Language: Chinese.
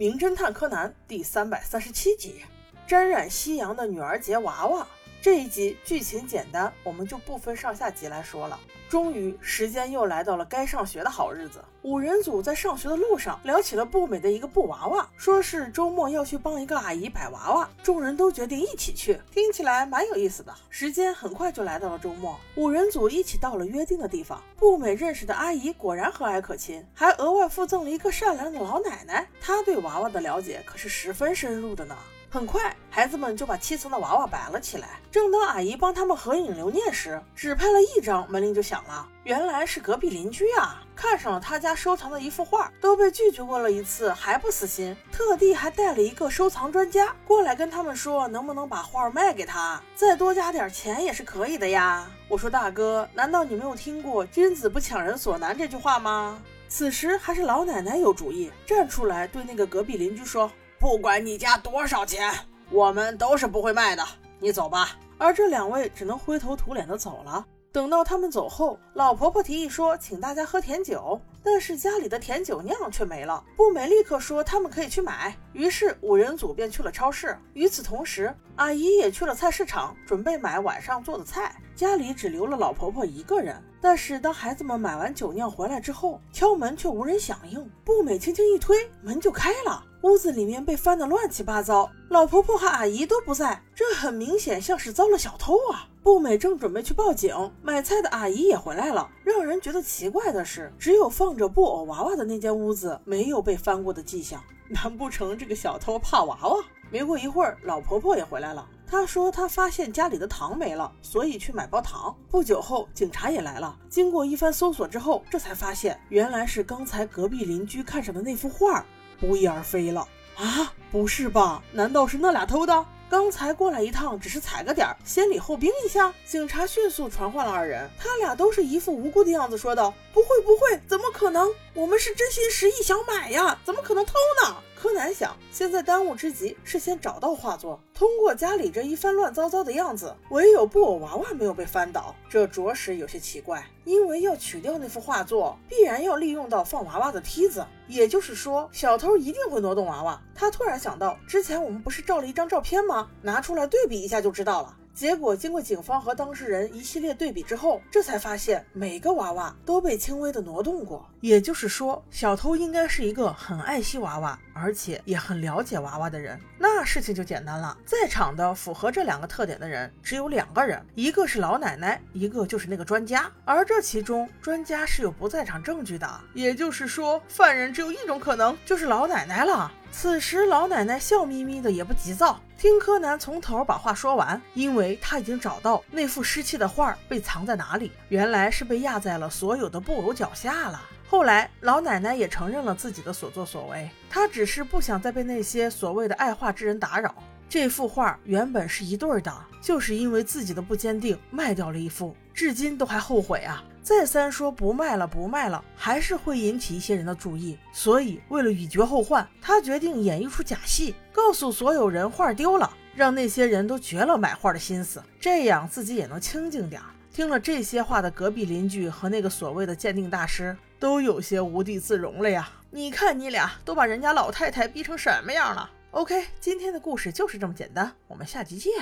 名侦探柯南》第三百三十七集：沾染夕阳的女儿节娃娃。这一集剧情简单，我们就不分上下集来说了。终于，时间又来到了该上学的好日子。五人组在上学的路上聊起了步美的一个布娃娃，说是周末要去帮一个阿姨摆娃娃，众人都决定一起去，听起来蛮有意思的。时间很快就来到了周末，五人组一起到了约定的地方。步美认识的阿姨果然和蔼可亲，还额外附赠了一个善良的老奶奶。她对娃娃的了解可是十分深入的呢。很快，孩子们就把七层的娃娃摆了起来。正当阿姨帮他们合影留念时，只拍了一张，门铃就响了。原来是隔壁邻居啊，看上了他家收藏的一幅画，都被拒绝过了一次还不死心，特地还带了一个收藏专家过来跟他们说，能不能把画卖给他，再多加点钱也是可以的呀。我说大哥，难道你没有听过“君子不抢人所难”这句话吗？此时还是老奶奶有主意，站出来对那个隔壁邻居说。不管你家多少钱，我们都是不会卖的。你走吧。而这两位只能灰头土脸的走了。等到他们走后，老婆婆提议说，请大家喝甜酒，但是家里的甜酒酿却没了。步美立刻说他们可以去买，于是五人组便去了超市。与此同时，阿姨也去了菜市场，准备买晚上做的菜。家里只留了老婆婆一个人。但是当孩子们买完酒酿回来之后，敲门却无人响应。步美轻轻一推，门就开了。屋子里面被翻得乱七八糟，老婆婆和阿姨都不在，这很明显像是遭了小偷啊！步美正准备去报警，买菜的阿姨也回来了。让人觉得奇怪的是，只有放着布偶娃娃的那间屋子没有被翻过的迹象，难不成这个小偷怕娃娃？没过一会儿，老婆婆也回来了，她说她发现家里的糖没了，所以去买包糖。不久后，警察也来了，经过一番搜索之后，这才发现原来是刚才隔壁邻居看上的那幅画。不翼而飞了啊！不是吧？难道是那俩偷的？刚才过来一趟，只是踩个点儿，先礼后兵一下。警察迅速传唤了二人，他俩都是一副无辜的样子，说道：“不会，不会，怎么可能？我们是真心实意想买呀，怎么可能偷呢？”柯南想，现在当务之急是先找到画作。通过家里这一番乱糟糟的样子，唯有布偶娃娃没有被翻倒，这着实有些奇怪。因为要取掉那幅画作，必然要利用到放娃娃的梯子，也就是说，小偷一定会挪动娃娃。他突然想到，之前我们不是照了一张照片吗？拿出来对比一下就知道了。结果经过警方和当事人一系列对比之后，这才发现每个娃娃都被轻微的挪动过。也就是说，小偷应该是一个很爱惜娃娃，而且也很了解娃娃的人。那事情就简单了，在场的符合这两个特点的人只有两个人，一个是老奶奶，一个就是那个专家。而这其中，专家是有不在场证据的。也就是说，犯人只有一种可能，就是老奶奶了。此时，老奶奶笑眯眯的，也不急躁，听柯南从头把话说完。因为他已经找到那幅失窃的画被藏在哪里，原来是被压在了所有的布偶脚下了。后来，老奶奶也承认了自己的所作所为，她只是不想再被那些所谓的爱画之人打扰。这幅画原本是一对的，就是因为自己的不坚定，卖掉了一幅，至今都还后悔啊。再三说不卖了，不卖了，还是会引起一些人的注意。所以为了以绝后患，他决定演一出假戏，告诉所有人画丢了，让那些人都绝了买画的心思，这样自己也能清静点。听了这些话的隔壁邻居和那个所谓的鉴定大师都有些无地自容了呀！你看你俩都把人家老太太逼成什么样了？OK，今天的故事就是这么简单，我们下集见。